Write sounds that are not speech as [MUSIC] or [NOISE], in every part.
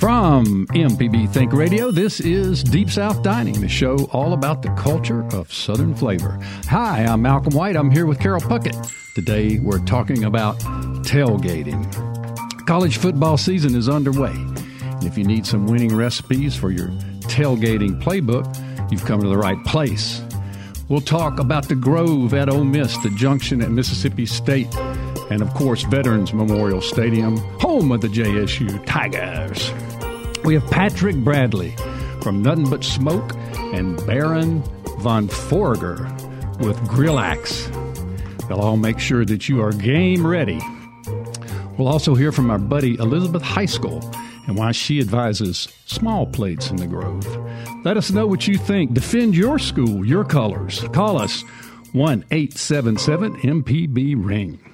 From MPB Think Radio, this is Deep South Dining, the show all about the culture of Southern flavor. Hi, I'm Malcolm White. I'm here with Carol Puckett. Today we're talking about tailgating. College football season is underway. If you need some winning recipes for your tailgating playbook, you've come to the right place. We'll talk about the Grove at Ole Miss, the Junction at Mississippi State, and of course, Veterans Memorial Stadium, home of the JSU Tigers. We have Patrick Bradley from Nothing But Smoke and Baron von Foerger with Grillax. They'll all make sure that you are game ready. We'll also hear from our buddy Elizabeth Heiskell and why she advises small plates in the Grove. Let us know what you think. Defend your school, your colors. Call us 1 877 MPB Ring.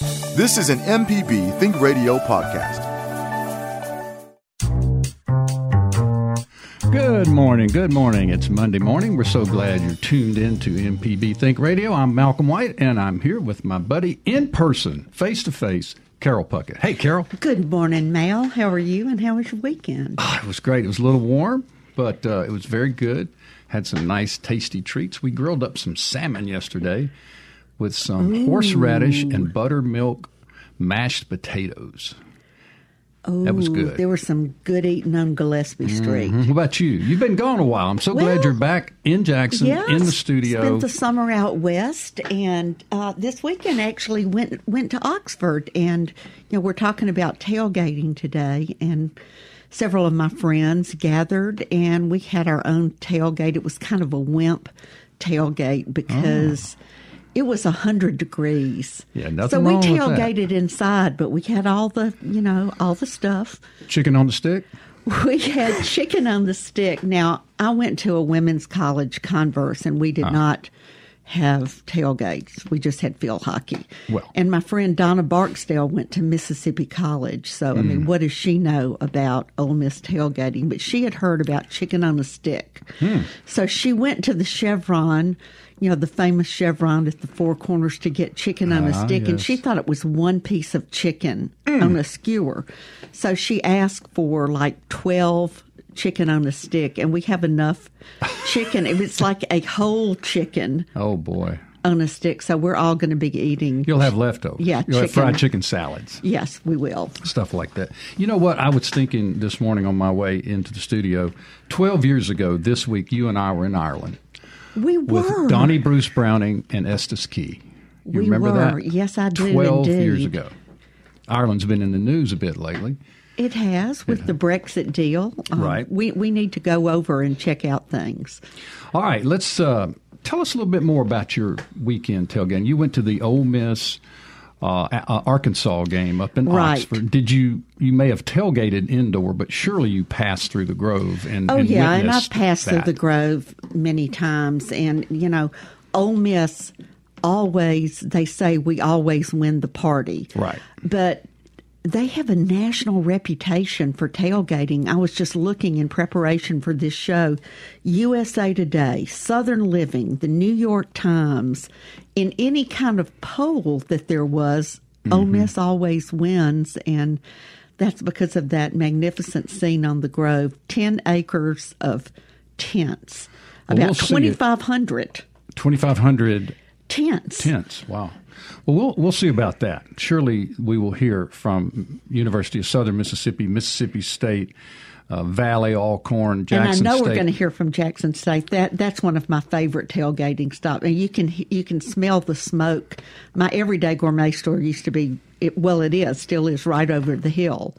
This is an MPB Think Radio podcast. Good morning. Good morning. It's Monday morning. We're so glad you're tuned in to MPB Think Radio. I'm Malcolm White, and I'm here with my buddy in person, face to face, Carol Puckett. Hey, Carol. Good morning, Mal. How are you, and how was your weekend? Oh, it was great. It was a little warm, but uh, it was very good. Had some nice, tasty treats. We grilled up some salmon yesterday with some Ooh. horseradish and buttermilk mashed potatoes. Oh, that was good. There were some good eating on Gillespie mm-hmm. Street. Mm-hmm. What about you? You've been gone a while. I'm so well, glad you're back in Jackson yes, in the studio. Spent the summer out west, and uh, this weekend actually went went to Oxford. And you know, we're talking about tailgating today, and several of my friends gathered, and we had our own tailgate. It was kind of a wimp tailgate because. Oh it was a hundred degrees. Yeah, nothing So we wrong tailgated inside, but we had all the you know all the stuff. Chicken on the stick. [LAUGHS] We had chicken on the stick. Now I went to a women's college, Converse, and we did uh. not have tailgates. We just had field hockey. Well, and my friend Donna Barksdale went to Mississippi College. So, I mean, mm. what does she know about Ole Miss tailgating? But she had heard about chicken on a stick. Hmm. So she went to the Chevron, you know, the famous Chevron at the Four Corners to get chicken on a ah, stick. yes. And she thought it was one piece of chicken mm. on a skewer. So she asked for like 12 chicken on a stick, and we have enough chicken. it was like a whole chicken. Oh boy. On a stick, so we're all going to be eating. You'll have leftovers. Yeah, You'll chicken. have fried chicken salads. Yes, we will. Stuff like that. You know what? I was thinking this morning on my way into the studio. Twelve years ago, this week, you and I were in Ireland. We were with Donnie Bruce Browning and Estes Key. You we remember were. that? Yes, I do. Twelve indeed. years ago. Ireland's been in the news a bit lately. It has with the Brexit deal. Um, right. We we need to go over and check out things. All right. Let's uh, tell us a little bit more about your weekend tailgate. You went to the Ole Miss. Uh, uh, Arkansas game up in right. Oxford. Did you? You may have tailgated indoor, but surely you passed through the Grove and. Oh and yeah, and I've passed that. through the Grove many times, and you know, Ole Miss always they say we always win the party, right? But they have a national reputation for tailgating. I was just looking in preparation for this show. USA Today, Southern Living, the New York Times, in any kind of poll that there was, mm-hmm. Ole Miss always wins. And that's because of that magnificent scene on the Grove 10 acres of tents, well, about we'll 2,500. 2,500 tents. Tents, wow. Well, we'll we'll see about that. Surely we will hear from University of Southern Mississippi, Mississippi State, uh, Valley, Alcorn, Jackson and I know State. we're going to hear from Jackson State. That that's one of my favorite tailgating stops. And you can you can smell the smoke. My everyday gourmet store used to be it, well, it is still is right over the hill.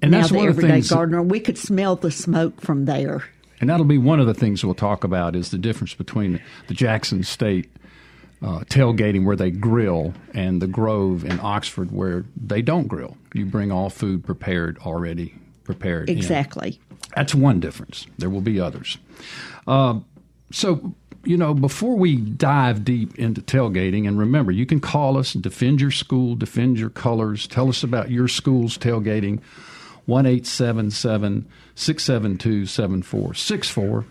And now that's the one of the everyday that- gardener, we could smell the smoke from there. And that'll be one of the things we'll talk about is the difference between the Jackson State uh, tailgating where they grill and the Grove in Oxford where they don't grill. You bring all food prepared already prepared. in. Exactly. That's one difference. There will be others. Uh, so, you know, before we dive deep into tailgating, and remember, you can call us and defend your school, defend your colors, tell us about your school's tailgating. 1 672 7464.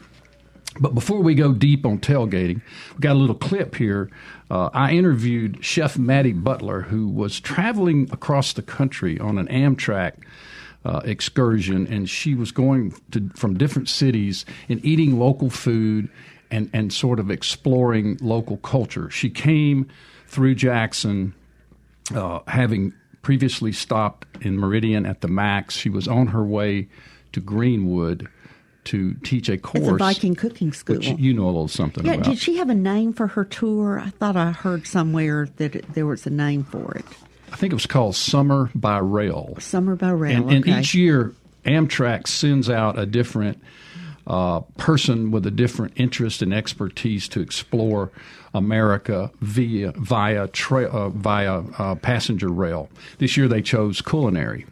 But before we go deep on tailgating, we got a little clip here. Uh, I interviewed Chef Maddie Butler, who was traveling across the country on an Amtrak uh, excursion, and she was going to, from different cities and eating local food and, and sort of exploring local culture. She came through Jackson, uh, having previously stopped in Meridian at the Max. She was on her way to Greenwood to teach a course. It's a Viking cooking school. Which you know a little something yeah, about. Did she have a name for her tour? I thought I heard somewhere that it, there was a name for it. I think it was called Summer by Rail. Summer by Rail. And, okay. and each year, Amtrak sends out a different uh, person with a different interest and expertise to explore America via via tra- uh, via uh, passenger rail. This year they chose culinary.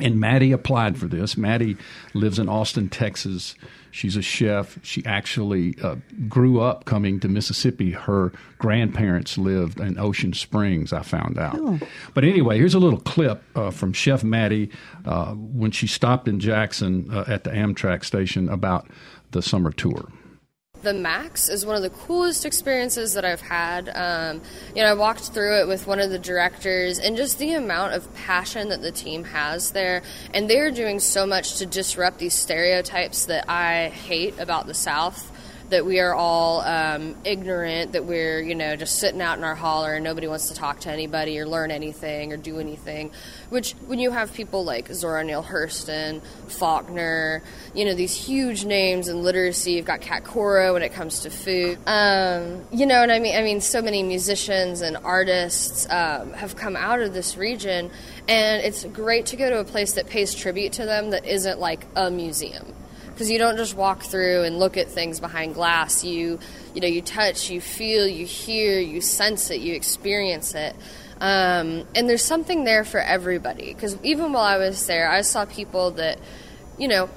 And Maddie applied for this. Maddie lives in Austin, Texas. She's a chef. She actually uh, grew up coming to Mississippi. Her grandparents lived in Ocean Springs, I found out. Oh. But anyway, here's a little clip uh, from Chef Maddie uh, when she stopped in Jackson uh, at the Amtrak station about the summer tour the Max is one of the coolest experiences that I've had. Um, you know, I walked through it with one of the directors, and just the amount of passion that the team has there, and they're doing so much to disrupt these stereotypes that I hate about the South that we are all um, ignorant, that we're, you know, just sitting out in our holler and nobody wants to talk to anybody or learn anything or do anything. Which, when you have people like Zora Neale Hurston, Faulkner, you know, these huge names in literacy, you've got Cat Cora when it comes to food. Um, you know, and I mean, I mean, so many musicians and artists um, have come out of this region, and it's great to go to a place that pays tribute to them that isn't like a museum because you don't just walk through and look at things behind glass. You, you know, you touch, you feel, you hear, you sense it, you experience it. Um, and there's something there for everybody. Because even while I was there, I saw people that, you know,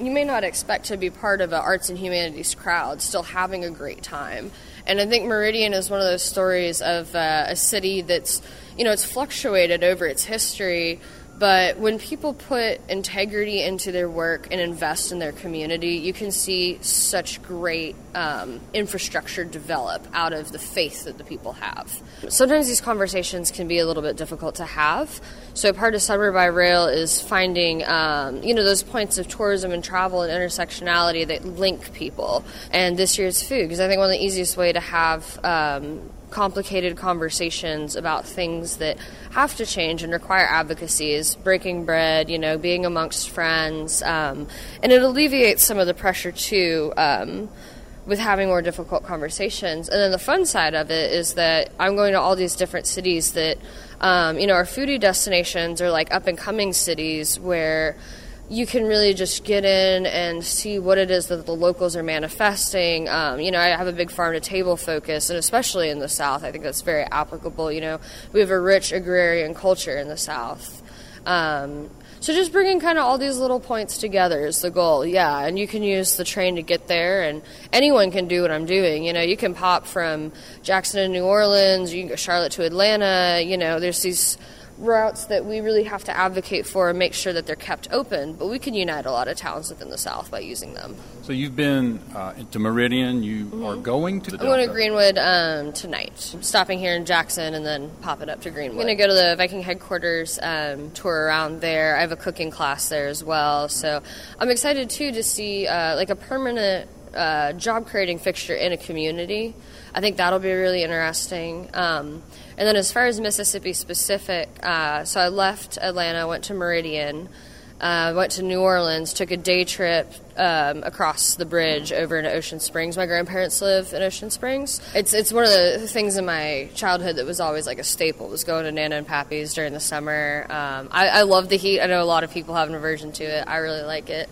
you may not expect to be part of an arts and humanities crowd still having a great time. And I think Meridian is one of those stories of uh, a city that's, you know, it's fluctuated over its history but when people put integrity into their work and invest in their community, you can see such great um, infrastructure develop out of the faith that the people have. Sometimes these conversations can be a little bit difficult to have. So part of Summer by Rail is finding, um, you know, those points of tourism and travel and intersectionality that link people. And this year's food, because I think one of the easiest way to have um, complicated conversations about things that have to change and require advocacies, breaking bread, you know, being amongst friends, um, and it alleviates some of the pressure too. Um, with having more difficult conversations. And then the fun side of it is that I'm going to all these different cities that, um, you know, our foodie destinations are like up and coming cities where you can really just get in and see what it is that the locals are manifesting. Um, you know, I have a big farm to table focus, and especially in the South, I think that's very applicable. You know, we have a rich agrarian culture in the South. Um, so just bringing kind of all these little points together is the goal, yeah. And you can use the train to get there, and anyone can do what I'm doing. You know, you can pop from Jackson to New Orleans, you can go Charlotte to Atlanta. You know, there's these routes that we really have to advocate for and make sure that they're kept open. But we can unite a lot of towns within the South by using them. So you've been uh, to Meridian. You mm-hmm. are going to. I'm going to Greenwood um, tonight. I'm stopping here in Jackson and then popping up to Greenwood. I'm going to go to the Viking headquarters um, tour around there. I have a cooking class there as well. So I'm excited too to see uh, like a permanent uh, job creating fixture in a community. I think that'll be really interesting. Um, and then as far as Mississippi specific, uh, so I left Atlanta, went to Meridian, uh, went to New Orleans, took a day trip um, across the bridge over into Ocean Springs. My grandparents live in Ocean Springs. It's it's one of the things in my childhood that was always like a staple was going to Nana and Pappy's during the summer. Um, I, I love the heat. I know a lot of people have an aversion to it. I really like it.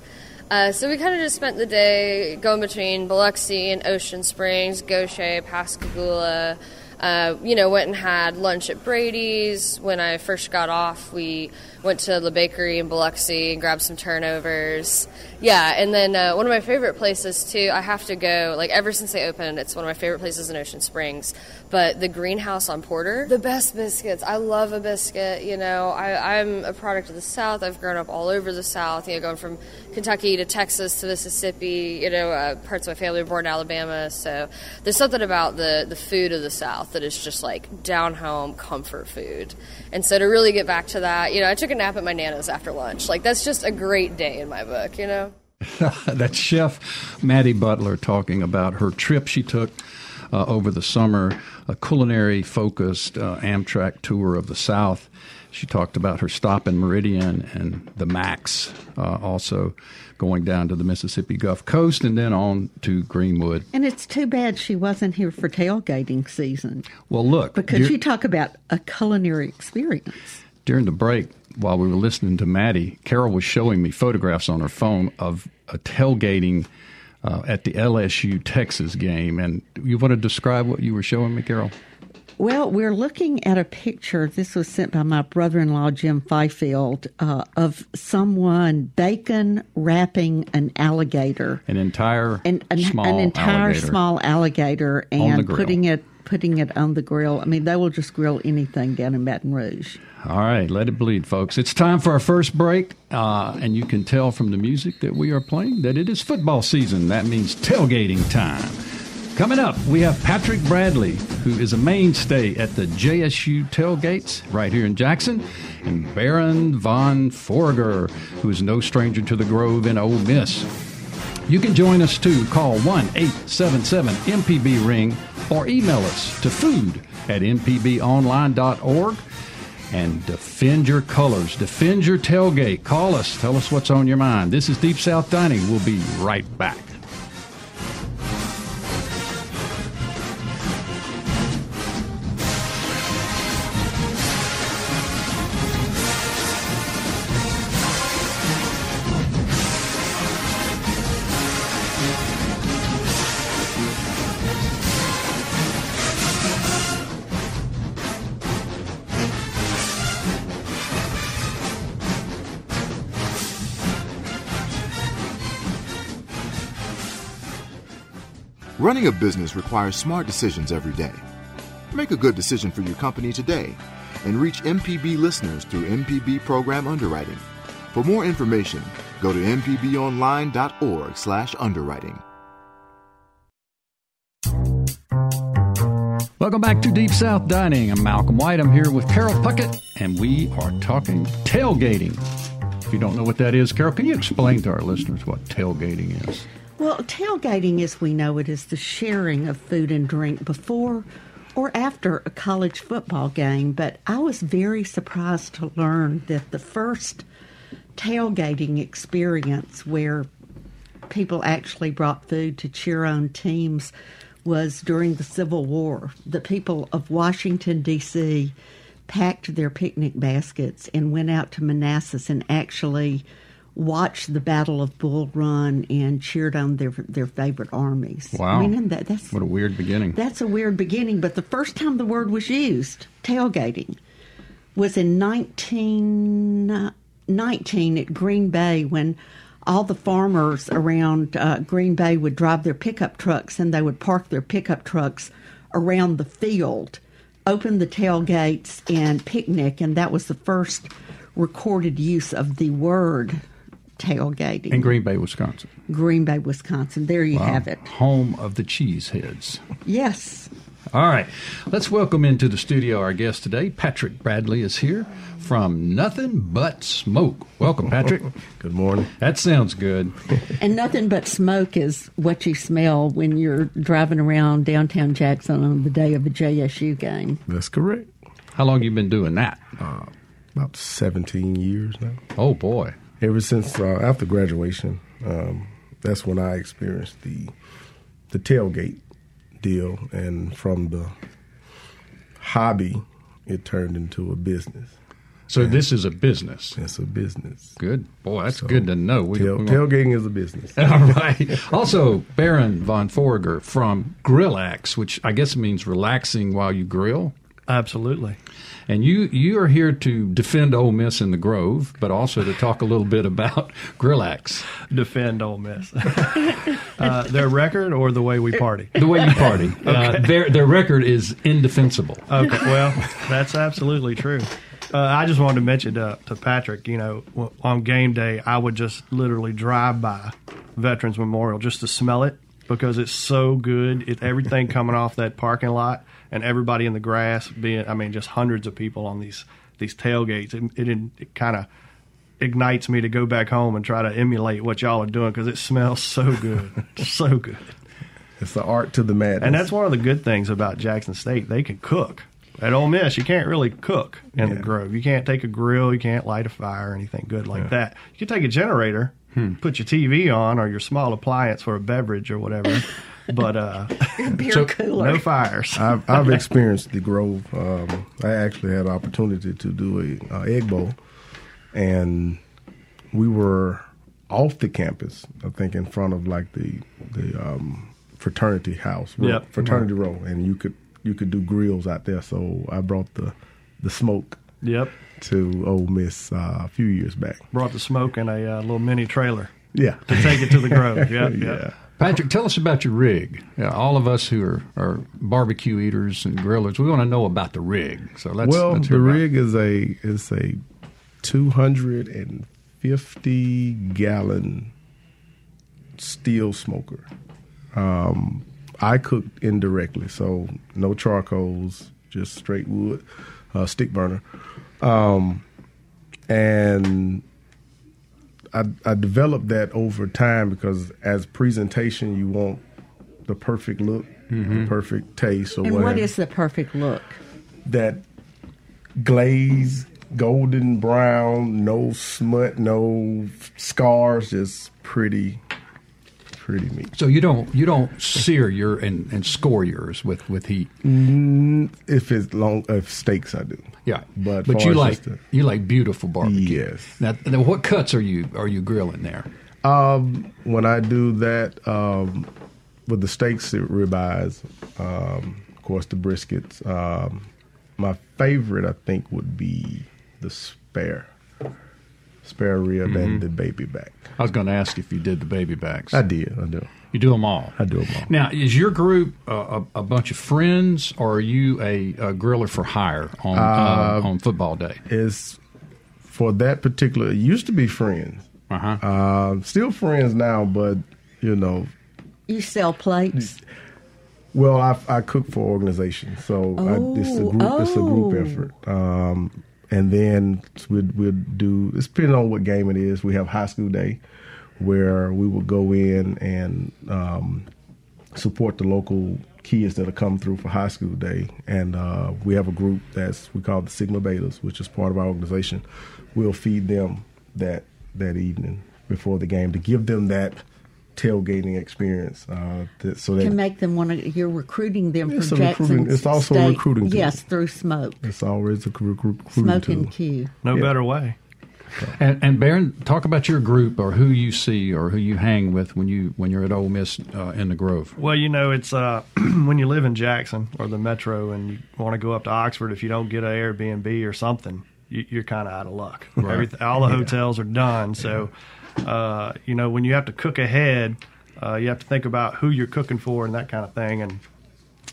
Uh, so we kind of just spent the day going between Biloxi and Ocean Springs, Gautier, Pascagoula. Uh, you know, went and had lunch at Brady's. When I first got off, we went to the bakery in Biloxi and grabbed some turnovers. Yeah, and then uh, one of my favorite places too. I have to go. Like ever since they opened, it's one of my favorite places in Ocean Springs. But the Greenhouse on Porter, the best biscuits. I love a biscuit. You know, I, I'm a product of the South. I've grown up all over the South. You know, going from Kentucky to Texas to Mississippi. You know, uh, parts of my family were born in Alabama. So there's something about the the food of the South that is just like down home comfort food. And so to really get back to that, you know, I took a nap at my nana's after lunch. Like that's just a great day in my book. You know. [LAUGHS] That's Chef Maddie Butler talking about her trip she took uh, over the summer, a culinary focused uh, Amtrak tour of the South. She talked about her stop in Meridian and the Max, uh, also going down to the Mississippi Gulf Coast and then on to Greenwood. And it's too bad she wasn't here for tailgating season. Well, look. Because you talk about a culinary experience. During the break, while we were listening to Maddie, Carol was showing me photographs on her phone of a tailgating uh, at the LSU Texas game. And you want to describe what you were showing me, Carol? Well, we're looking at a picture. This was sent by my brother in law, Jim Fifield, uh, of someone bacon wrapping an alligator. An entire an, an, small an entire alligator. small alligator and putting it putting it on the grill. I mean, they will just grill anything down in Baton Rouge. All right, let it bleed, folks. It's time for our first break, uh, and you can tell from the music that we are playing that it is football season. That means tailgating time. Coming up, we have Patrick Bradley, who is a mainstay at the JSU tailgates right here in Jackson, and Baron Von Forger, who is no stranger to the Grove in Ole Miss. You can join us too. Call 1 877 MPB Ring or email us to food at mpbonline.org and defend your colors. Defend your tailgate. Call us. Tell us what's on your mind. This is Deep South Dining. We'll be right back. Running a business requires smart decisions every day. Make a good decision for your company today and reach MPB listeners through MPB program underwriting. For more information, go to mpbonline.org/underwriting. Welcome back to Deep South Dining. I'm Malcolm White. I'm here with Carol Puckett, and we are talking tailgating. If you don't know what that is, Carol, can you explain to our listeners what tailgating is? Well, tailgating, as we know it, is the sharing of food and drink before or after a college football game. But I was very surprised to learn that the first tailgating experience where people actually brought food to cheer on teams was during the Civil War. The people of Washington, D.C. packed their picnic baskets and went out to Manassas and actually watched the Battle of Bull Run and cheered on their their favorite armies. Wow, I mean, that, that's what a weird beginning. That's a weird beginning. But the first time the word was used, tailgating, was in 1919 at Green Bay when all the farmers around uh, Green Bay would drive their pickup trucks and they would park their pickup trucks around the field, open the tailgates, and picnic. And that was the first recorded use of the word tailgating. In Green Bay, Wisconsin. Green Bay, Wisconsin. There you wow. have it. Home of the cheeseheads. Yes. All right. Let's welcome into the studio our guest today. Patrick Bradley is here from Nothing But Smoke. Welcome, Patrick. [LAUGHS] good morning. That sounds good. and nothing but smoke is what you smell when you're driving around downtown Jackson on the day of the JSU game. That's correct. How long you been doing that? Uh, about 17 years now. Oh, boy. Ever since uh, after graduation, um, that's when I experienced the the tailgate deal, and from the hobby, it turned into a business. So this is a business. It's a business. Good boy, that's good to know. We, Tail, we- tailgating is a business. [LAUGHS] All right. Also, Baron von Forager from Grillax, which I guess means relaxing while you grill. Absolutely. And you you are here to defend Ole Miss in the Grove, but also to talk a little bit about [LAUGHS] Grillax, Defend Ole Miss. [LAUGHS] uh, their record or the way we party? the way you party. [LAUGHS] uh, their their record is indefensible. Okay, well, that's absolutely true. Uh, I just wanted to mention to, to Patrick, you know, on game day, I would just literally drive by Veterans Memorial just to smell it because it's so good. It, everything coming off that parking lot and everybody in the grass being, I mean, just hundreds of people on these these tailgates. It, it, it kind of ignites me to go back home and try to emulate what y'all are doing because it smells so good, [LAUGHS] so good. It's the art to the madness. And that's one of the good things about Jackson State. They can cook. At Ole Miss, you can't really cook in the Grove. You can't take a grill. You can't light a fire or anything good like that. You can take a generator, hmm. put your TV on or your small appliance for a beverage or whatever, [LAUGHS] but uh, [LAUGHS] Beer So- cooler. no fires. [LAUGHS] I've, I've experienced the Grove. Um, I actually had an opportunity to do a uh, egg bowl, and we were off the campus. I think in front of like the the um, fraternity house, row- Yep. fraternity row, and you could you could do grills out there. So I brought the the smoke Yep. to Ole Miss uh, a few years back. Brought the smoke in a uh, little mini trailer Yeah, to take it to the [LAUGHS] Grove. Yep. yeah. Yep. Patrick, tell us about your rig. Yeah, all of us who are, are barbecue eaters and grillers, we want to know about the rig. So let's well, let's the rig is a is a two hundred and fifty gallon steel smoker. Um, I cook indirectly, so no charcoals, just straight wood, uh, stick burner, um, and I, I developed that over time because as presentation, you want the perfect look, the mm-hmm. perfect taste, or and whatever what is the perfect look? that glaze, golden brown, no smut, no scars, just pretty, pretty meat. So you don't you don't sear your and, and score yours with, with heat. Mm, if it's long, if steaks, I do. Yeah, But but you like the- you like beautiful barbecue. Yes. Now, now, what cuts are you are you grilling there? Um, when I do that, um, with the steaks, it ribeyes, um, of course, the briskets. Um, my favorite, I think, would be the spare, spare rib and the baby back. I was going to ask if you did the baby backs. I did, I do. You do them all. I do 'em all. Now, is your group uh, a, a bunch of friends, or are you a, a griller for hire on uh, on football day? is for that particular. It used to be friends. Uh-huh. Uh, still friends now, but you know, You sell plates. well, I, I cook for organizations, so I, it's a Oh, group. It's a group oh. effort. Um, and then we'd, we'd do. It's depending on what game it is. We have high school day, where we will go in and um, support the local kids that are come through for high school day. And uh, we have a group that's we call the Sigma Betas, which is part of our organization. We'll feed them that that evening before the game to give them that tailgating experience. Uh, that, so to that make them want to. You're recruiting them It's for a Jackson recruiting- it's also a State. recruiting tool. Yes, through smoke, it's always a recru- recruiting smoke tool. and cue. No Yeah. better way. And, and Baron, talk about your group or who you see or who you hang with when you when you're at Ole Miss uh, in the Grove. Well, you know, it's uh, [CLEARS THROAT] when you live in Jackson or the metro and you want to go up to Oxford, if you don't get an Airbnb or something, you, you're kind of out of luck. Everything, all the hotels are done. So, uh, you know, when you have to cook ahead, uh, you have to think about who you're cooking for and that kind of thing. And,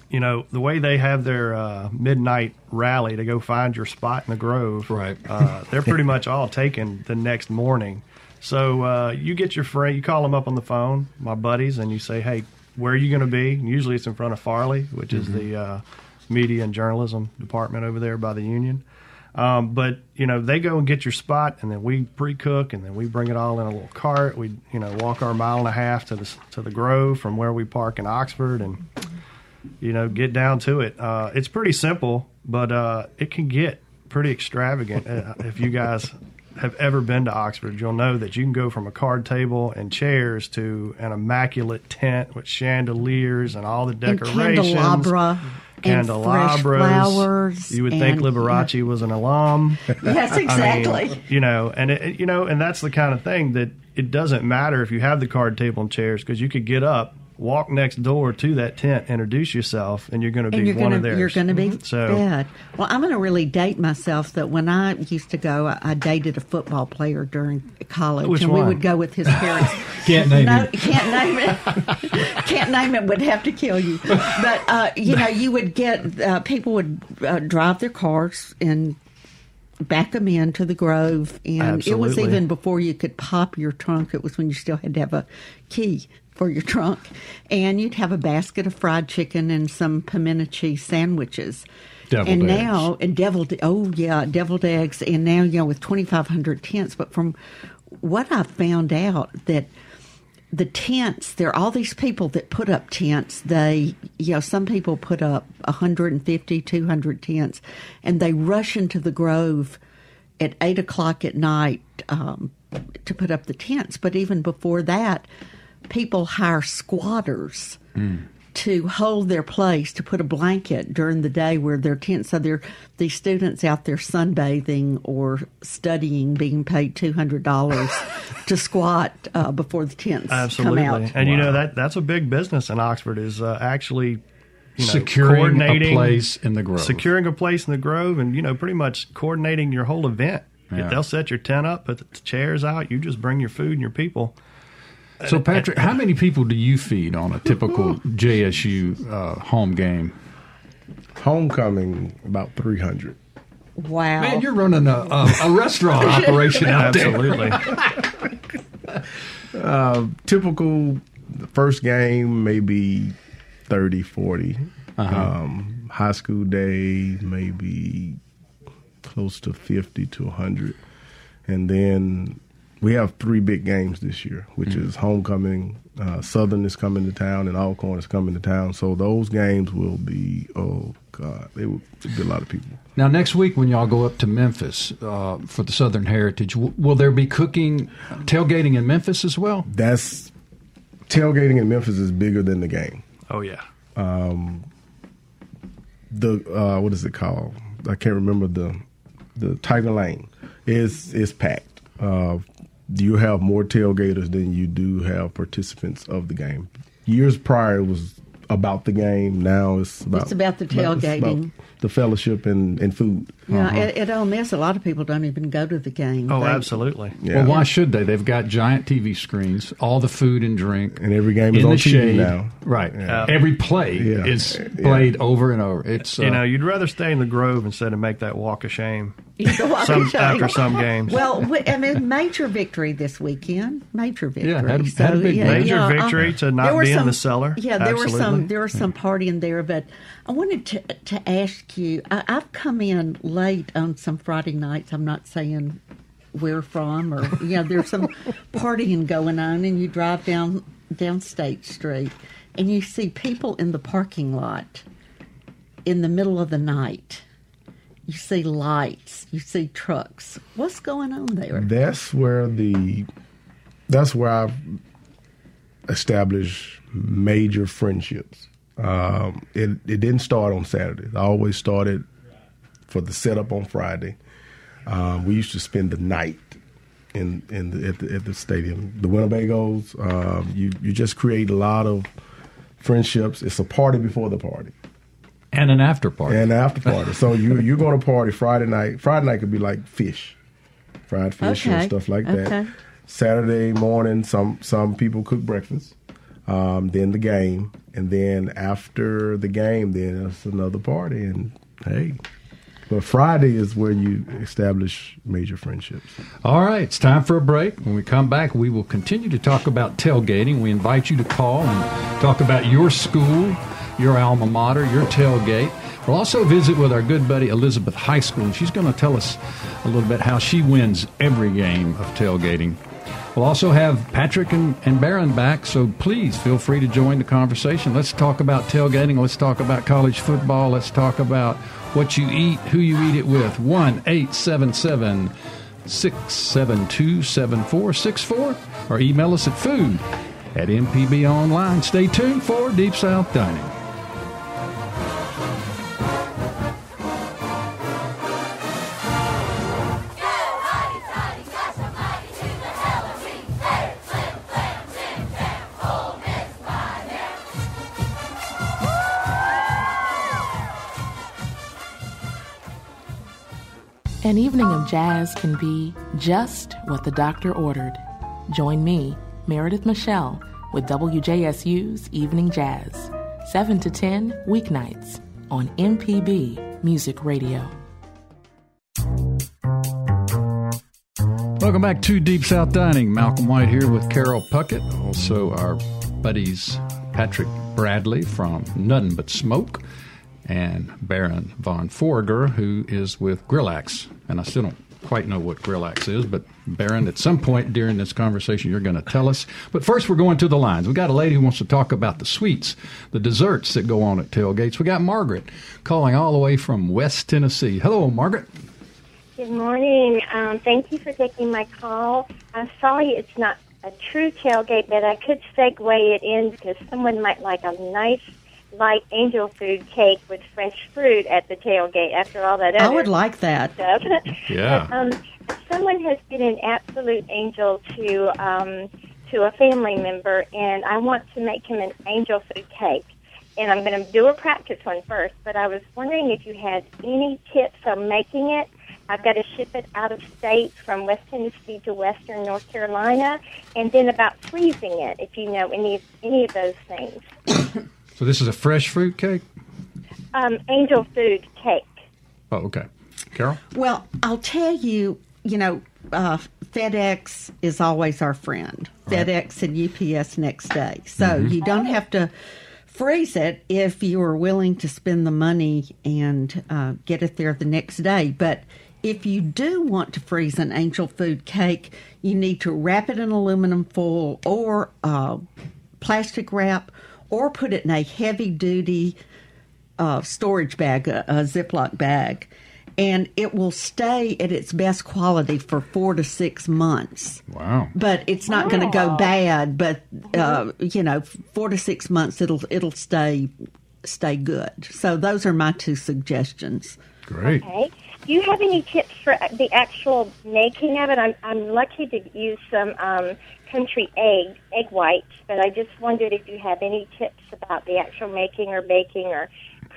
you know, the way they have their uh, midnight rally to go find your spot in the Grove, Right. uh, they're pretty much all taken the next morning. So uh, you get your friend, you call them up on the phone, my buddies, and you say, "Hey, where are you going to be?" And usually it's in front of Farley, which is the uh, media and journalism department over there by the union. Um, but you know, they go and get your spot, and then we pre-cook, and then we bring it all in a little cart. We you know walk our mile and a half to the to the Grove from where we park in Oxford, and you know get down to it. Uh, it's pretty simple, but uh, it can get pretty extravagant. Uh, if you guys have ever been to Oxford, you'll know that you can go from a card table and chairs to an immaculate tent with chandeliers and all the And decorations. candelabra. candelabras. flowers You would think and- Liberace was an alum. [LAUGHS] Yes, exactly. I mean, you know, and it, you know, and that's the kind of thing that it doesn't matter if you have the card table and chairs because you could get up, walk next door to that tent, introduce yourself, and you're going to be one gonna of theirs. you're gonna be so. fed. Well, I'm gonna really date myself. That when I used to go, I, I dated a football player during college, Which and we would go with his parents. [LAUGHS] Can't name no, him. [LAUGHS] can't name it. [LAUGHS] can't name it. Would have to kill you. But uh, you know, you would get uh, people would uh, drive their cars and back them into the Grove, and it was even before you could pop your trunk. It was when you still had to have a key for your trunk, and you'd have a basket of fried chicken and some pimento cheese sandwiches. Deviled and eggs. now, and deviled, oh yeah, deviled eggs, and now you know with twenty five hundred tents. But from what I found out that the tents there are all these people that put up tents they you know some people put up 150 200 tents and they rush into the grove at 8 o'clock at night um, to put up the tents but even before that people hire squatters to hold their place to put a blanket during the day where their tents. so they're these students out there sunbathing or studying being paid $200 [LAUGHS] to squat uh, before the tents Absolutely, come out and you know that that's a big business in Oxford is uh, actually you know, Securing a place in the Grove. securing a place in the Grove, and you know, pretty much coordinating your whole event. Yeah. They'll set your tent up, put the chairs out. You just bring your food and your people. So, Patrick, how many people do you feed on a typical JSU uh, home game? Homecoming about three hundred. wow Man, you're running a, a, a restaurant [LAUGHS] operation out there. Absolutely. [LAUGHS] Typical the first game maybe 30, 40. Um, high school day maybe close to fifty to hundred, and then we have three big games this year, which is homecoming. Uh, Southern is coming to town, and Alcorn is coming to town. So those games will be oh god, it will be a lot of people. Now, next week when y'all go up to Memphis uh, for the Southern Heritage, w- will there be cooking, tailgating in Memphis as well? That's tailgating in Memphis is bigger than the game. Oh yeah. the uh, what is it called? I can't remember the the Tiger Lane is is packed. Uh, you have more tailgaters than you do have participants of the game. Years prior, it was about the game. Now it's about It's about the it's about tailgating. The fellowship and, and food. yeah at, at Ole Miss a lot of people don't even go to the game Oh, They- absolutely. Yeah. Well, why should they? They've got giant TV screens, all the food and drink, And every game is in on the TV shade. now. Right. Yeah. Every play Yeah. is Yeah. played over and over. It's uh, You know, you'd rather stay in the Grove instead of make that walk of shame You go out some, and show. after some games. Well, we- I mean, major victory this weekend. Major victory. Yeah, had a- had a big Major uh, victory to not there were be in the cellar. Yeah, there were some. There was some partying there, but I wanted to to ask you. I, I've come in late on some Friday nights. I'm not saying where from, or [LAUGHS] you know, there's some partying going on, and you drive down down State Street, and you see people in the parking lot in the middle of the night. You see lights. You see trucks. What's going on there? That's where the that's where I've established major friendships. Um, it it didn't start on Saturday. I always started for the setup on Friday. Um, we used to spend the night in in the, at the at the stadium. The Winnebagos. Um, you you just create a lot of friendships. It's a party before the party and an after party. and after party. so you you're going to party Friday night. Friday night could be like fish, fried fish Okay. and stuff like that. Saturday morning, some some people cook breakfast. Um, then the game, and then after the game, then it's another party. And hey, but Friday is where you establish major friendships. All right, it's time for a break. When we come back, we will continue to talk about tailgating. We invite you to call and talk about your school, your alma mater, your tailgate. We'll also visit with our good buddy Elizabeth Heiskell, and she's going to tell us a little bit how she wins every game of tailgating. We'll also have Patrick and, and back, so please feel free to join the conversation. Let's talk about tailgating. Let's talk about college football. Let's talk about what you eat, who you eat it with. 1 877 672 7464 or email us at food at MPB Online. Stay tuned for Deep South Dining. An evening of jazz can be just what the doctor ordered. Join me, Meredith Michelle, with WJSU's Evening Jazz, 7 to 10 weeknights on MPB Music Radio. Welcome back to Deep South Dining. Malcolm White here with Carol Puckett, also our buddies Patrick Bradley from Nothing But Smoke and Baron von Forger, who is with Grillax. And I still don't quite know what Grillax is, but Baron, at some point during this conversation, you're going to tell us. But first, we're going to the lines. We got a lady who wants to talk about the sweets, the desserts that go on at tailgates. We got Margaret calling all the way from West Tennessee. Hello, Margaret. Good morning. Um, thank you for taking my call. I'm sorry it's not a true tailgate, but I could segue it in because someone might like a nice like angel food cake with fresh fruit at the tailgate after all that I would like that. stuff. [LAUGHS] Yeah. Um, someone has been an absolute angel to um, to a family member, and I want to make him an angel food cake. And I'm going to do a practice one first, but I was wondering if you had any tips on making it. I've got to ship it out of state from West Tennessee to Western North Carolina, and then about freezing it, if you know any any of those things. So this is a fresh fruit cake? Um, angel food cake. Oh, okay. Carol? Well, I'll tell you, you know, uh, FedEx is always our friend. FedEx and UPS next day. So you don't have to freeze it if you are willing to spend the money and uh, get it there the next day. But if you do want to freeze an angel food cake, you need to wrap it in aluminum foil or uh, plastic wrap or put it in a heavy duty uh, storage bag, a, a Ziploc bag, and it will stay at its best quality for four to six months. Wow. But it's not going to go bad. But uh, you know, four to six months, it'll it'll stay stay good. So those are my two suggestions. Great. Okay. Do you have any tips for the actual making of it? I'm, I'm lucky to use some um, country egg, egg whites, but I just wondered if you have any tips about the actual making or baking or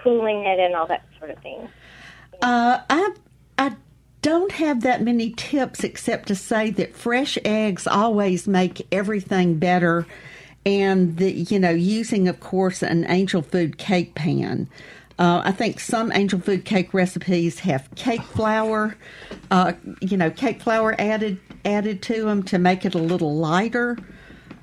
cooling it and all that sort of thing. Uh, I I don't have that many tips except to say that fresh eggs always make everything better, and the you know using of course an angel food cake pan. Uh, I think some angel food cake recipes have cake flour, uh, you know, cake flour added added to them to make it a little lighter.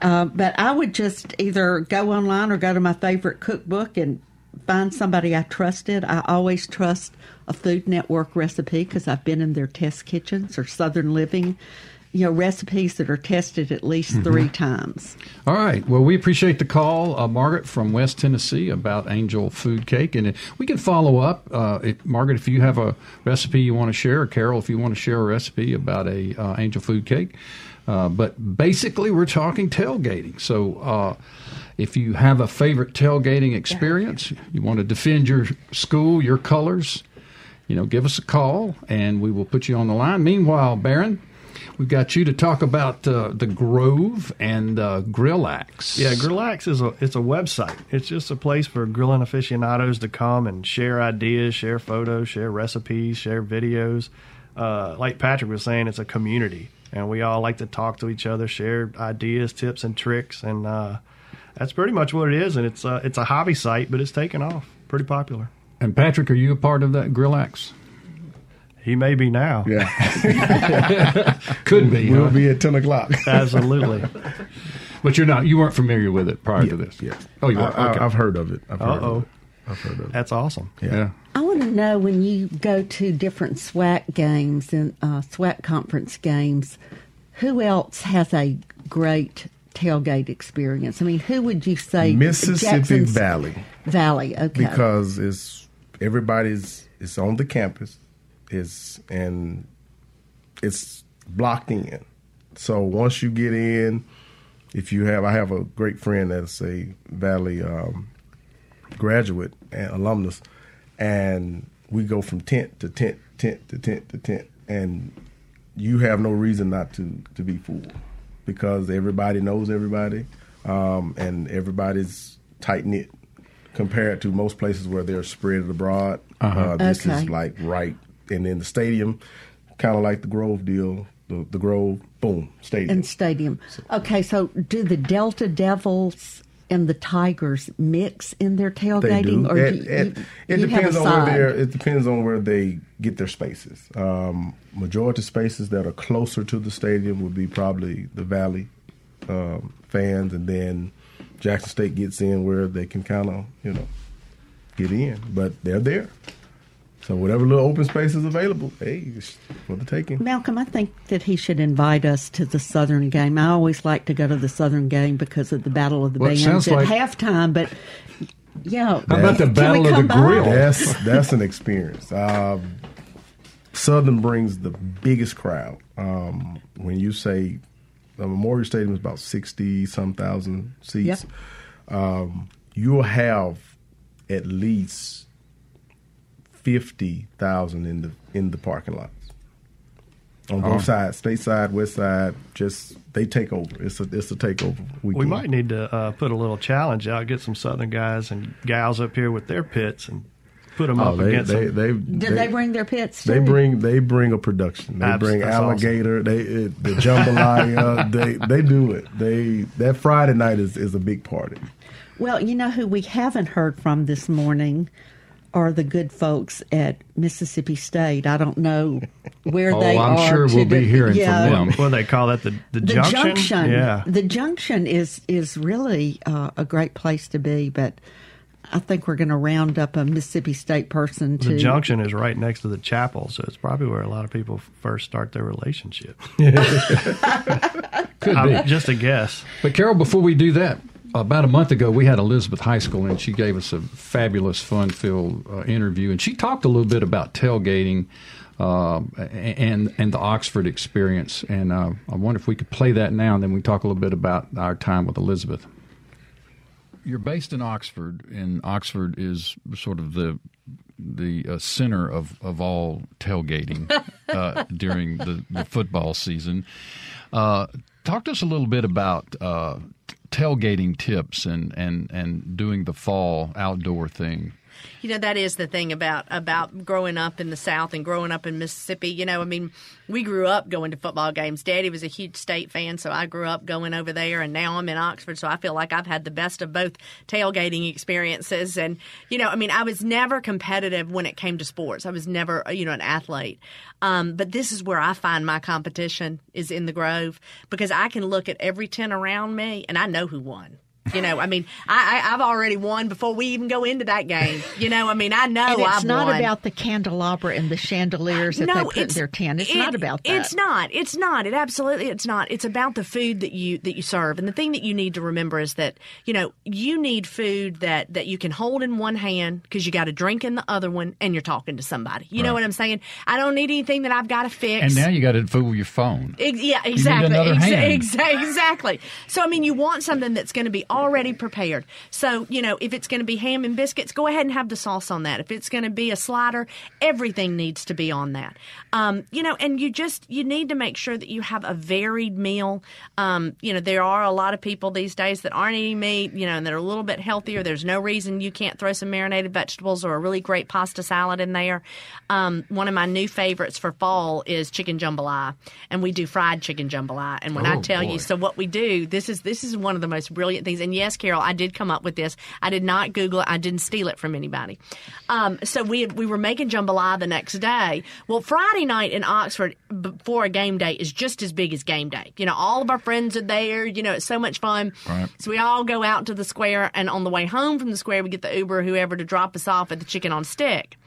Uh, but I would just either go online or go to my favorite cookbook and find somebody I trusted. I always trust a Food Network recipe because I've been in their test kitchens or Southern Living, you know, recipes that are tested at least three times. All right. Well, we appreciate the call, uh, Margaret from West Tennessee about Angel Food Cake, and we can follow up, uh, if, Margaret, if you have a recipe you want to share, or Carol, if you want to share a recipe about a uh, Angel Food Cake. Uh, but basically, we're talking tailgating. So, uh, if you have a favorite tailgating experience, you want to defend your school, your colors, you know, give us a call, and we will put you on the line. Meanwhile, Baron. We've got you to talk about uh, the Grove and uh, Grillax. Yeah, Grillax is a it's a website. It's just a place for grilling aficionados to come and share ideas, share photos, share recipes, share videos. Uh, like Patrick was saying, it's a community, and we all like to talk to each other, share ideas, tips, and tricks, and uh, that's pretty much what it is. And it's uh, it's a hobby site, but it's taken off, pretty popular. And Patrick, are you a part of that Grillax? He may be now. Yeah, [LAUGHS] Could be. we'll huh? be at ten o'clock. [LAUGHS] Absolutely. But you're not. You weren't familiar with it prior to this. Yeah. Oh, you I, okay. I, have heard of it. I've heard Uh-oh. of it. I've heard of it. That's awesome. yeah. I want to know when you go to different SWAC games and uh, SWAC conference games, who else has a great tailgate experience? I mean, who would you say? Mississippi Jackson's- Valley Valley, okay. because it's everybody's it's on the campus, is and it's blocked in. So once you get in, if you have, I have a great friend that's a Valley um, graduate and alumnus, and we go from tent to tent, tent to tent to tent, and you have no reason not to to be fooled because everybody knows everybody, um, and everybody's tight knit compared to most places where they're spread abroad. uh this Okay. is like right, and then the stadium. kind of like the Grove deal. The, the Grove, boom, stadium. And stadium. Okay, so do the Delta Devils and the Tigers mix in their tailgating, or It, you, it- you- it you depends on where they're. It depends on where they get their spaces. Um, majority spaces that are closer to the stadium would be probably the Valley um, fans, and then Jackson State gets in where they can kind of you know get in, but they're there. So whatever little open space is available, hey, it's for the taking. Malcolm, I think that he should invite us to the Southern game. I always like to go to the Southern game because of the Battle of the Well, Bands at like- halftime. But yeah, How about the Battle of the by? Grill? That's that's an experience. Um, Southern brings the biggest crowd. Um, when you say the Memorial Stadium is about sixty some thousand seats, um, you'll have at least fifty thousand in the in the parking lots on both Oh. sides, state side, west side. Just they take over. It's a it's a takeover. We weekend. might need to uh, put a little challenge out, get some Southern guys and gals up here with their pits and put them Oh, up they against they, them. they Did they, bring their pits? They too? bring they bring a production. They Abs- bring that's awesome. alligator. They it, the jambalaya. [LAUGHS] they they do it. They that Friday night is, is a big party. Well, you know who we haven't heard from this morning are the good folks at Mississippi State. I don't know [LAUGHS] where Oh, they I'm are. sure we'll be today. hearing from them. what do they call that? The, the, The junction? junction, Yeah. the junction is is really uh, a great place to be, but I think we're going to round up a Mississippi State person to The junction is right next to the chapel, so it's probably where a lot of people first start their relationship. [LAUGHS] Could I'm- be. just a guess. But Carol, before we do that, about a month ago we had Elizabeth Heiskell, and she gave us a fabulous, fun-filled uh, interview, and she talked a little bit about tailgating. Um, and and the Oxford experience, and uh, I wonder if we could play that now, and then we talk a little bit about our time with Elizabeth. You're based in Oxford, and Oxford is sort of the the uh, center of, of all tailgating uh, [LAUGHS] during the, the football season. Uh, talk to us a little bit about uh, tailgating tips and, and, and doing the fall outdoor thing. You know that is the thing about about growing up in the South and growing up in Mississippi. You know, I mean, we grew up going to football games. Daddy was a huge state fan, so I grew up going over there, and now I'm in Oxford, so I feel like I've had the best of both tailgating experiences. And you know, I mean, I was never competitive when it came to sports. I was never, you know, an athlete. Um, but this is where I find my competition is in the Grove because I can look at every tent around me and I know who won. You know, I mean, I, I, I've already won before we even go into that game. You know, I mean, I [LAUGHS] know and it's I've not won. about the candelabra and the chandeliers that they put in their tent. It's it- not about that. It's not. It's not. It absolutely. It's not. It's about the food that you that you serve, and the thing that you need to remember is that you know you need food that that you can hold in one hand because you got a drink in the other one, and you're talking to somebody. You know what I'm saying? I don't need anything that I've got to fix. And now you got to fool your phone. Ex- yeah, need exactly. another Ex- hand. exa- exactly. So, I mean, you want something that's going to be already prepared. So, you know, if it's going to be ham and biscuits, go ahead and have the sauce on that. If it's going to be a slider, everything needs to be on that. Um, you know, and you just you need to make sure that you have a varied meal. Um, you know, there are a lot of people these days that aren't eating meat. You know, and that are a little bit healthier. There's no reason you can't throw some marinated vegetables or a really great pasta salad in there. Um, one of my new favorites for fall is chicken jambalaya, and we do fried chicken jambalaya. And when I Oh, tell boy. you, so what we do, this is this is one of the most brilliant things. And yes, Carol, I did come up with this. I did not Google it. I didn't steal it from anybody. Um, so we we were making jambalaya the next day. Well, Friday night in Oxford before a game day is just as big as game day. You know, all of our friends are there. You know, it's so much fun. Right. So we all go out to the square, and on the way home from the square, we get the Uber or whoever to drop us off at the Chicken on Stick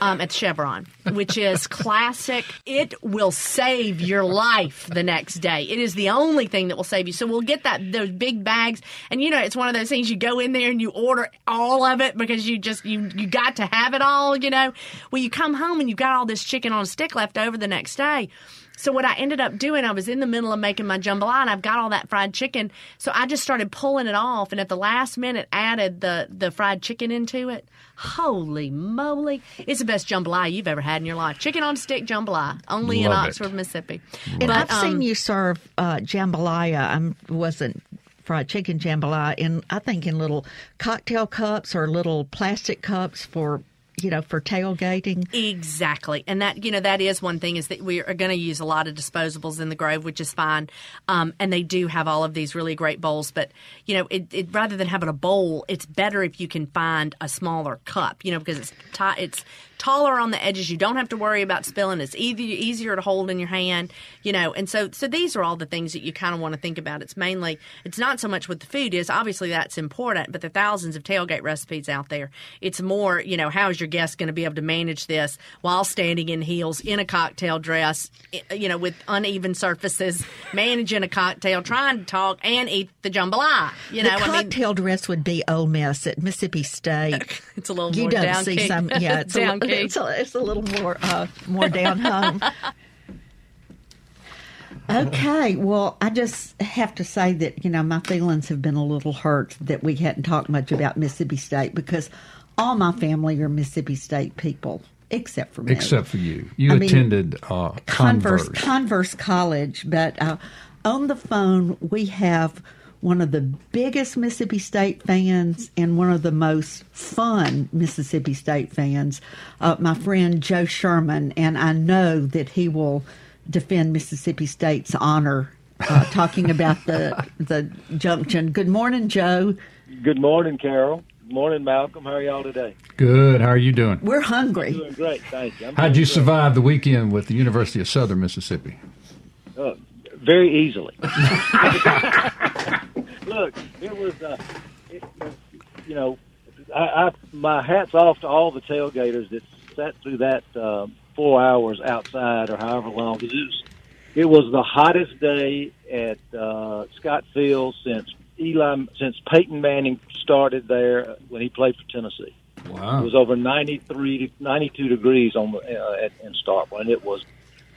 um, at Chevron, which is classic. It will save your life the next day. It is the only thing that will save you. So we'll get that those big bags, and you know it's one of those things you go in there and you order all of it because you just you you got to have it all. You know, well you come home and you've got all this chicken on a stick left over the next day. So what I ended up doing, I was in the middle of making my jambalaya, and I've got all that fried chicken. So I just started pulling it off, and at the last minute, added the the fried chicken into it. Holy moly! It's the best jambalaya you've ever had in your life. Chicken on stick jambalaya, only in Love it. Oxford, Mississippi. And But, I've um, seen you serve uh, jambalaya. I wasn't fried chicken jambalaya in I think in little cocktail cups or little plastic cups for you know, for tailgating. Exactly, and that you know that is one thing is that we are going to use a lot of disposables in the Grove, which is fine. Um, and they do have all of these really great bowls, but you know, it, it, rather than having a bowl, it's better if you can find a smaller cup. You know, because it's t- it's taller on the edges. You don't have to worry about spilling. It's easy, easier to hold in your hand, you know. And so, so these are all the things that you kind of want to think about. It's mainly, it's not so much what the food is. Obviously, that's important, but the thousands of tailgate recipes out there. It's more, you know, how is your guest going to be able to manage this while standing in heels in a cocktail dress, eh, eh, you know, with uneven surfaces, [LAUGHS] managing a cocktail, trying to talk and eat the jambalaya. You know, the cocktail I mean, dress would be Ole Miss at Mississippi State. [LAUGHS] it's a little you more don't see kick. some, yeah, it's [LAUGHS] down a, [LAUGHS] it's, a, it's a little more uh, more down home. Okay, well, I just have to say that you know my feelings have been a little hurt that we hadn't talked much about Mississippi State because all my family are Mississippi State people except for me. Except for you, you I mean, attended uh, Converse Converse. Converse College, but uh, on the phone we have one of the biggest Mississippi State fans and one of the most fun Mississippi State fans, uh, my friend Joe Sherman, and I know that he will defend Mississippi State's honor. Uh, [LAUGHS] talking about the the junction. Good morning, Joe. Good morning, Carol. Good morning, Malcolm. How are y'all today? Good. How are you doing? We're hungry. Doing great, thank you. I'm How'd you great. survive the weekend with the University of Southern Mississippi? Uh, very easily. [LAUGHS] [LAUGHS] Look, it was, uh, it was you know, I, I my hats off to all the tailgaters that sat through that uh, four hours outside or however long. 'cause It was, it was the hottest day at uh, Scott Field since Eli since Peyton Manning started there when he played for Tennessee. Wow. It was over 93 to 92 degrees on the uh, at, in Starkville, and it was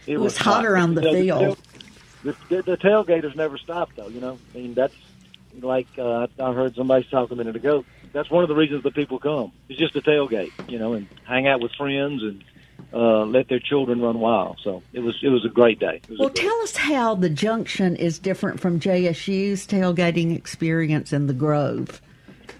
It was hotter hot. on the You know, field. The, the, the tailgaters never stopped, though. You know, I mean that's like uh, I heard somebody talk a minute ago. That's one of the reasons that people come. It's just a tailgate, you know, and hang out with friends and uh, let their children run wild. So it was it was a great day. It was a Well, great- tell us how the junction is different from JSU's tailgating experience in the Grove.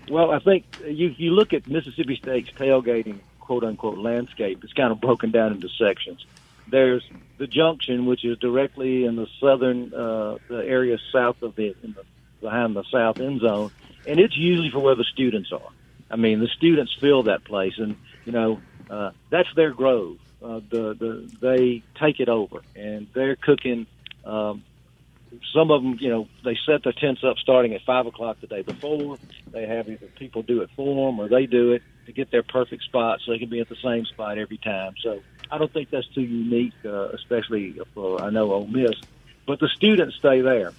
Well, I think you you look at Mississippi State's tailgating quote unquote landscape. It's kind of broken down into sections. There's the junction, which is directly in the southern uh, the area south of the, in the behind the south end zone, and it's usually for where the students are. I mean, the students fill that place, and you know uh, that's their grove. Uh, the the they take it over, and they're cooking. Um, some of them, you know, they set their tents up starting at five o'clock the day before. They have either people do it for them or they do it to get their perfect spot so they can be at the same spot every time. So I don't think that's too unique, uh, especially for I know Ole Miss. But the students stay there.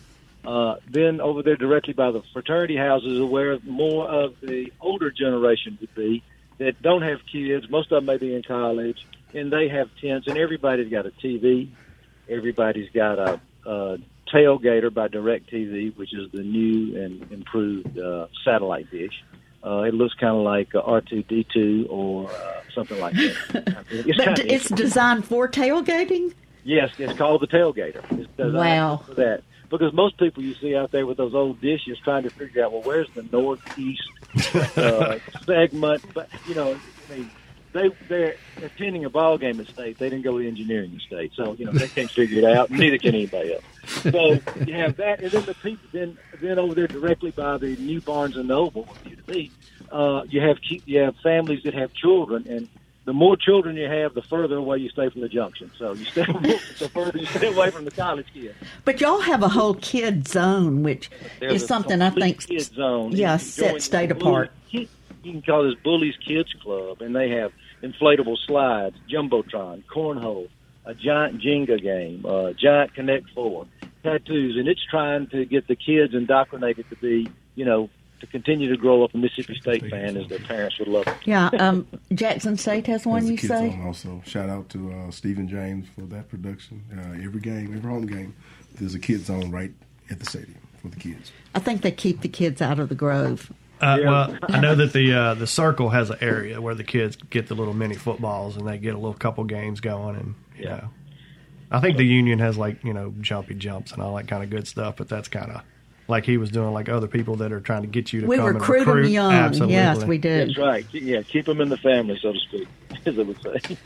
Uh, then over there, directly by the fraternity houses, are where more of the older generation would be that don't have kids. Most of them may be in college, and they have tents, and everybody's got a TV. Everybody's got a, a tailgater by DirecTV, which is the new and improved uh, satellite dish. Uh, it looks kind of like uh, R2D2 or uh, something like that. [LAUGHS] It's But it's designed for tailgating? Yes, it's called the tailgater. It's Wow. for that. Because most people you see out there with those old dishes trying to figure out, well, where's the northeast uh, [LAUGHS] segment? But you know, I mean, they they're attending a ball game at state. They didn't go to engineering at state, so you know they can't figure it out. Neither can anybody else. So you have that, and then the people then then over there directly by the new Barnes and Noble, you to be, uh, you have you have families that have children, and the more children you have, the further away you stay from the junction. So you stay [LAUGHS] the further you stay away from the college kids. But y'all have a whole kid zone, which There's is something I think, kid zone. yeah, set state apart. You can call this Bully's Kids Club, and they have inflatable slides, jumbotron, cornhole, a giant Jenga game, uh, giant Connect Four, tattoos, and it's trying to get the kids indoctrinated to be, you know, to continue to grow up a Mississippi State fan as their parents would love. Them. Yeah, um, Jackson State has one. There's You say? zone also. Shout out to uh, Stephen James for that production. Uh, every game, every home game, there's a kids zone right at the stadium for the kids. I think they keep the kids out of the Grove. Uh, Well, I know that the uh, the circle has an area where the kids get the little mini footballs and they get a little couple games going, and you Yeah. know, I think the union has like you know jumpy jumps and all that kind of good stuff, but that's kind of like he was doing, like other people that are trying to get you to we come recruit, and recruit them young. Absolutely. Yes, we did. That's right. Yeah, keep them in the family, so to speak, as I would say.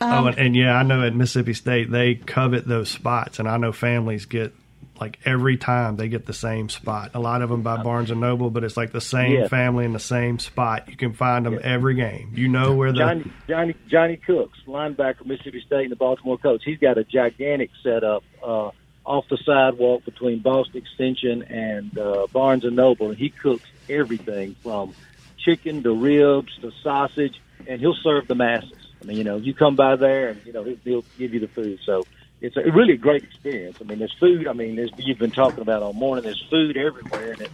oh, and, and yeah, I know at Mississippi State they covet those spots, and I know families get like every time they get the same spot. A lot of them by Barnes and Noble, but it's like the same Yeah. family in the same spot. You can find them every game. You know where the Johnny Johnny Johnny Cooks, linebacker, Mississippi State, and the Baltimore Colts. He's got a gigantic setup uh, off the sidewalk between Boston Extension and uh, Barnes and Noble, and he cooks everything from chicken to ribs to sausage, and he'll serve the masses. I mean, you know, you come by there, and you know he'll, he'll give you the food. So it's a really a great experience. I mean, there's food. I mean, there's, you've been talking about all morning. There's food everywhere, and it,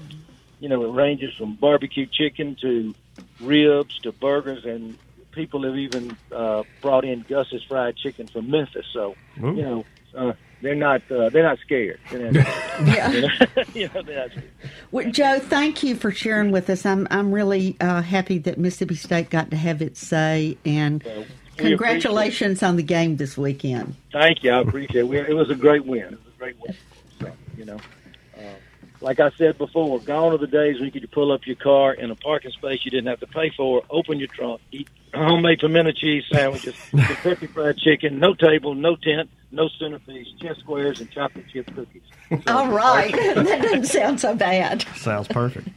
you know, it ranges from barbecue chicken to ribs to burgers, and people have even uh, brought in Gus's fried chicken from Memphis. So Ooh. you know, uh, they're not uh, they're not scared. They're not scared. [LAUGHS] Yeah. [LAUGHS] you know, they're not scared. Well, Joe, thank you for sharing with us. I'm I'm really uh, happy that Mississippi State got to have its say, and congratulations on the game this weekend. Thank you. I appreciate it. We, it was a great win. It was a great win. [LAUGHS] So, you know, like I said before, gone are the days when you could pull up your car in a parking space you didn't have to pay for, open your trunk, eat homemade pimento cheese sandwiches, [LAUGHS] Kentucky fried chicken, no table, no tent, no centerpiece, chess squares, and chocolate chip cookies. All right, [LAUGHS] that doesn't sound so bad. sounds perfect.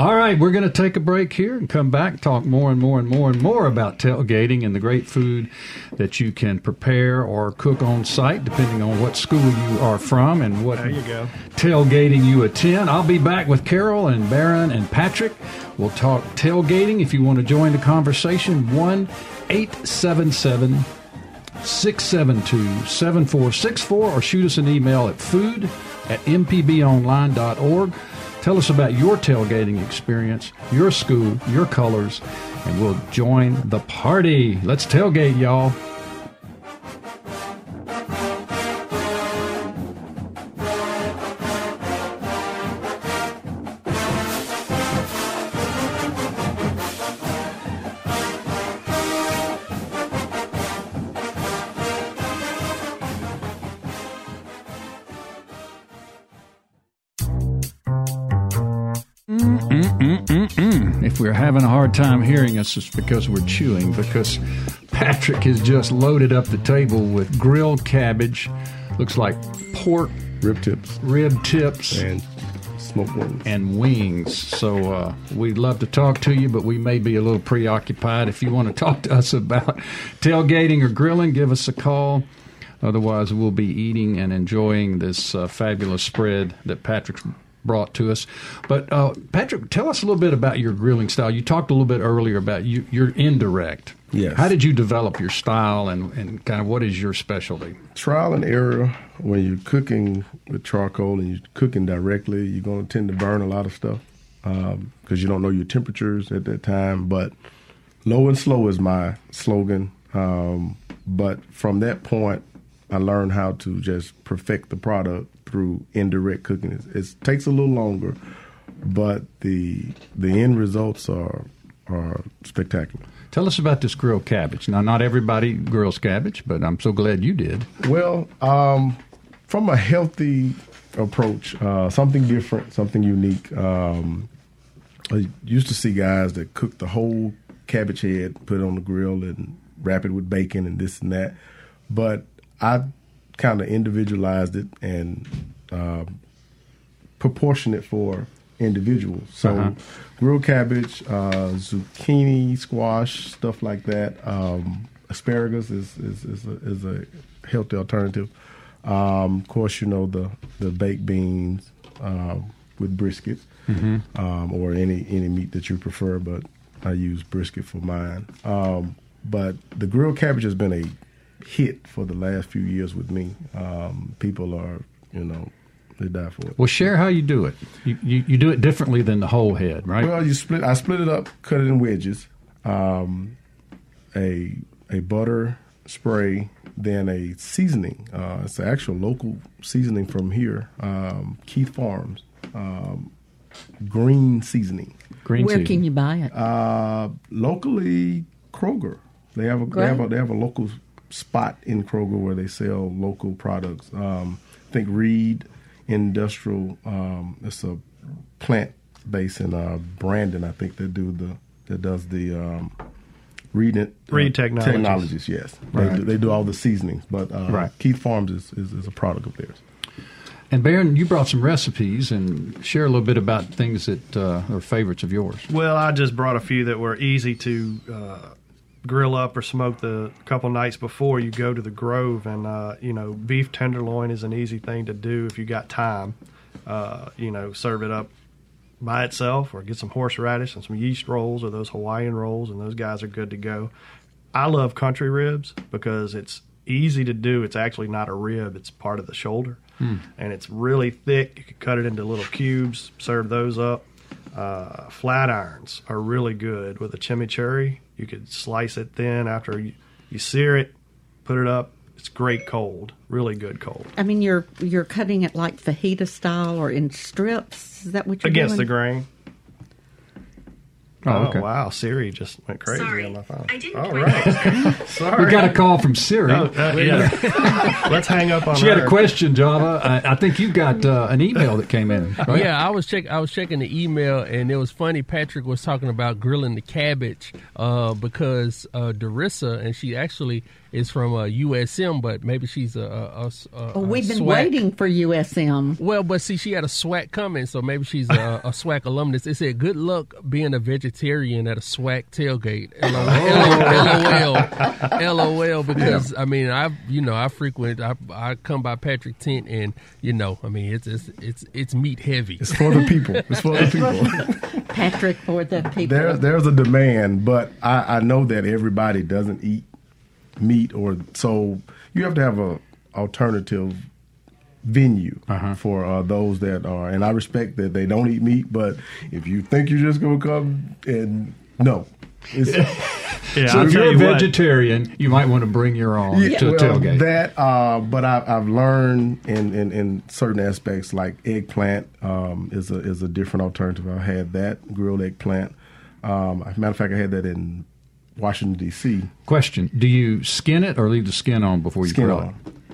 All right, we're going to take a break here and come back, talk more and more and more and more about tailgating and the great food that you can prepare or cook on site, depending on what school you are from and what There you go. tailgating you attend. I'll be back with Carol and Baron and Patrick. We'll talk tailgating. If you want to join the conversation, 1 877 672 7464 or shoot us an email at food at mpbonline.org. Tell us about your tailgating experience, your school, your colors, and we'll join the party. Let's tailgate, y'all. Hard time hearing us, it's because we're chewing. Because Patrick has just loaded up the table with grilled cabbage, looks like pork Rib tips rib tips and smoked wings. and wings. So uh, we'd love to talk to you, but we may be a little preoccupied. If you want to [LAUGHS] talk to us about tailgating or grilling, give us a call. Otherwise, we'll be eating and enjoying this uh, fabulous spread that Patrick's brought to us. But uh, Patrick, tell us a little bit about your grilling style. You talked a little bit earlier about you, your indirect. Yes. How did you develop your style, and, and kind of what is your specialty? trial and error when you're cooking with charcoal and you're cooking directly you're going to tend to burn a lot of stuff because you don't know your temperatures at that time but low and slow is my slogan um, but from that point i learned how to just perfect the product through indirect cooking it, it takes a little longer but the the end results are are spectacular Tell us about this grilled cabbage. Now, not everybody grills cabbage, but I'm so glad you did. Well, um, from a healthy approach, uh, something different, something unique. Um, I used to see guys that cook the whole cabbage head, put it on the grill, and wrap it with bacon and this and that. But I kind of individualized it and uh, proportioned it for individuals. So Uh-huh. grilled cabbage, uh, zucchini, squash, stuff like that. Um, asparagus is is, is, a, is a healthy alternative. Um, of course, you know the the baked beans um, with brisket um, or any any meat that you prefer, but I use brisket for mine. Um, but the grilled cabbage has been a hit for the last few years with me. Um, people are, you know, they die for it. Well, share how you do it. You, you, you do it differently than the whole head, right? Well, you split. I split it up, cut it in wedges. Um, a a butter spray, then a seasoning. Uh, it's an actual local seasoning from here, um, Keith Farms. Um, green seasoning. Green Where season. can you buy it? Uh, locally, Kroger. They have a they have a, they have a local spot in Kroger where they sell local products. Um, I think Reed Industrial. Um, it's a plant base in uh, Brandon, I think that do the that does the um, Reed uh, Reed Technologies. Technologies, yes, they, Right. do, they do all the seasonings. But uh, Right. Keith Farms is, is, is a product of theirs. And Baron, you brought some recipes and share a little bit about things that uh, are favorites of yours. Well, I just brought a few that were easy to uh, grill up or smoke the couple nights before you go to the Grove. And, uh, you know, beef tenderloin is an easy thing to do if you got time. Uh, you know, serve it up by itself or get some horseradish and some yeast rolls or those Hawaiian rolls, and those guys are good to go. I love country ribs because it's easy to do. It's actually not a rib, it's part of the shoulder. Hmm. And it's really thick. You can cut it into little cubes, serve those up. Uh, flat irons are really good with a chimichurri. You could slice it thin after you, you sear it, put it up. It's great cold, really good cold. I mean, you're you're cutting it like fajita style or in strips. Is that what you're doing? Against the grain. Oh, okay. wow, Siri just went crazy Sorry, on my phone. I didn't All quite right, [LAUGHS] sorry. We got a call from Siri. Oh, uh, yeah. [LAUGHS] Let's hang up on She had a question, Java. I, I think you got uh, an email that came in. Right? Yeah, I was check. I was checking the email, and it was funny. Patrick was talking about grilling the cabbage uh, because uh, Darissa, and she actually is from uh, USM, but maybe she's a. a, a, a Oh, we've a been SWAC. waiting for USM. Well, but see, she had a SWAC coming, so maybe she's a, [LAUGHS] a SWAC alumnus. It said, "Good luck being a vegetarian at a SWAC tailgate." [LAUGHS] LOL, LOL, LOL. Because I mean, I you know I frequent, I I come by Patrick Tent, and you know, I mean, it's it's it's it's meat heavy. It's for the people. [LAUGHS] It's for the people. Patrick for the people. There, there's a demand, but I, I know that everybody doesn't eat meat, or so you have to have a alternative venue for uh, those that are. And I respect that they don't eat meat, but if you think you're just going to come and no, it's, [LAUGHS] so if you're a vegetarian, you might want to bring your own Yeah, to well, tailgate. That, uh, but I, I've learned in, in, in certain aspects, like eggplant um, is a is a different alternative. I had that grilled eggplant. Um, as a matter of fact, I had that in Washington D.C. Question: Do you skin it or leave the skin on before you Skin grill on.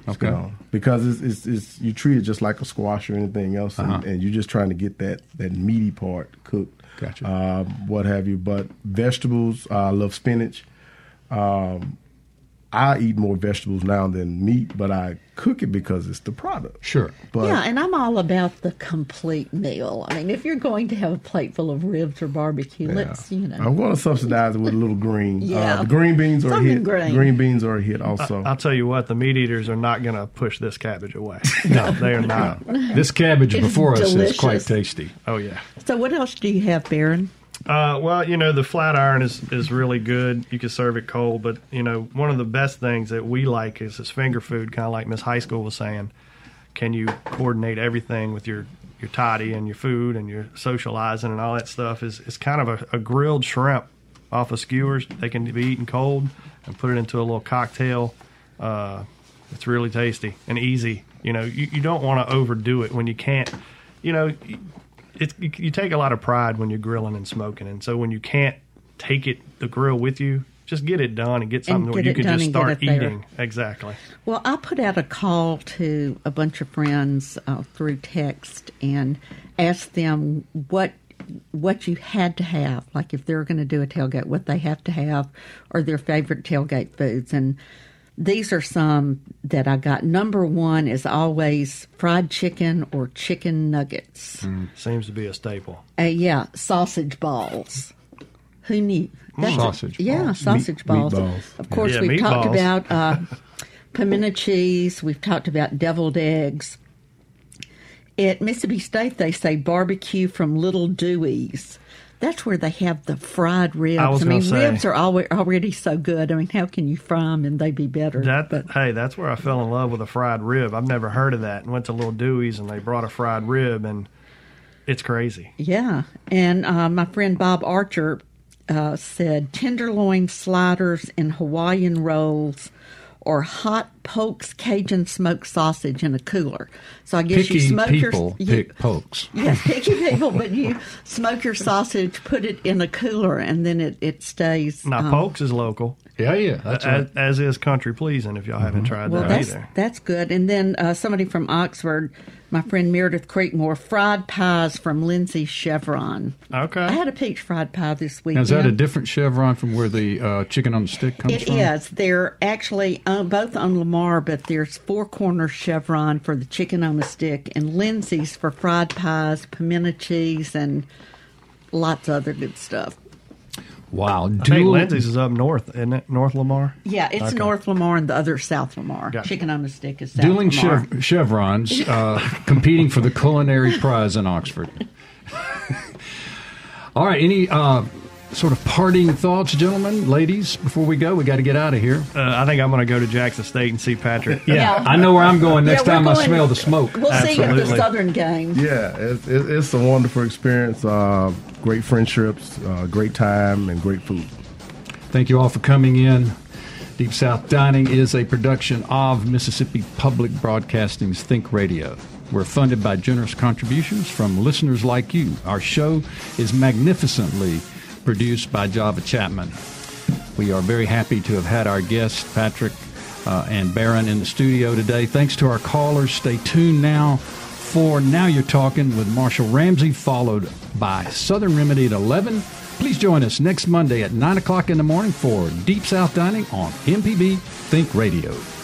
it? Skin on. because it's, it's, it's you treat it just like a squash or anything else, and, Uh-huh. and you're just trying to get that that meaty part cooked. Gotcha. Uh, what have you? But vegetables, uh, I love spinach. Um, I eat more vegetables now than meat, but I cook it because it's the product. Sure. But yeah, and I'm all about the complete meal. I mean, if you're going to have a plate full of ribs or barbecue, let's you know. I'm going to subsidize it with a little green. Yeah. Uh, the green beans are a hit. green. beans are a hit also. I'll tell you what, the meat eaters are not going to push this cabbage away. [LAUGHS] No, [LAUGHS] they are not. This cabbage It's before us is quite tasty. Oh yeah. So, what else do you have, Baron? Uh, well, you know, the flat iron is, is really good. You can serve it cold, but you know, one of the best things that we like is this finger food, kind of like Miss Heiskell was saying. Can you coordinate everything with your your toddy and your food and your socializing and all that stuff? Is is kind of a, a grilled shrimp off of skewers. They can be eaten cold and put it into a little cocktail. Uh, it's really tasty and easy. You know, you, you don't want to overdo it when you can't. You know, it's you, take a lot of pride when you're grilling and smoking, and so when you can't take it the grill with you, just get it done and get something where get you can just start it eating. Exactly. Well, I put out a call to a bunch of friends uh, through text and asked them what what you had to have, like if they're going to do a tailgate, what they have to have, or their favorite tailgate foods. And these are some that I got. Number one is always fried chicken or chicken nuggets. Seems to be a staple. Uh, yeah, sausage balls. Who knew? Mm. Sausage Yeah, balls. sausage Meat- balls. meatballs. Of course, Yeah, we've talked about [LAUGHS] uh, pimento cheese. We've talked about deviled eggs. At Mississippi State, they say barbecue from Little Dooey's. That's where they have the fried ribs. I was mean, say. ribs are alwa- already so good. I mean, how can you fry them and they be better? That hey, that's where I fell in love with a fried rib. I've never heard of that, and went to Little Dooey's and they brought a fried rib, and it's crazy. Yeah, and uh, my friend Bob Archer uh, said tenderloin sliders and Hawaiian rolls, or hot Polk's Cajun smoked sausage in a cooler. So I guess Picky you smoke people your pick pokes. [LAUGHS] Yes, picky people, but you smoke your sausage, put it in a cooler, and then it, it stays. Now, um, Polk's is local. Yeah, yeah, that's as, right. as is Country Pleasing. If y'all haven't tried Well, that that's either. that's good. And then uh, somebody from Oxford, my friend Meredith Creekmore, fried pies from Lindsay Chevron. Okay. I had a peach fried pie this week. Is that a different chevron from where the uh, chicken on the stick comes It from? is. They're actually uh, both on Lamar, but there's four corner chevron for the chicken on the stick, and Lindsay's for fried pies, pimento cheese, and lots of other good stuff. Wow. I think Dual- Lindsay's is up north, isn't it? North Lamar. Yeah, it's Okay. North Lamar and the other South Lamar. Gotcha. Chicken on the stick is South Dueling Lamar. chev- chevrons uh, [LAUGHS] competing for the culinary prize in Oxford. [LAUGHS] All right, any uh, sort of parting thoughts, gentlemen, ladies, before we go? We got to get out of here. Uh, I think I'm going to go to Jackson State and see Patrick. Yeah, I know where I'm going next Yeah, we're time I going- smell the smoke. We'll see you at the Absolutely. Southern game. Yeah, it's, it- it's a wonderful experience. Uh, great friendships, uh, great time, and great food. Thank you all for coming in. Deep South Dining is a production of Mississippi Public Broadcasting's Think Radio. We're funded by generous contributions from listeners like you. Our show is magnificently produced by Java Chapman. We are very happy to have had our guests, Patrick uh, and Barron, in the studio today. Thanks to our callers. Stay tuned now for Now You're Talking with Marshall Ramsey, followed by Southern Remedy at 11. Please join us next Monday at 9 o'clock in the morning for Deep South Dining on MPB Think Radio.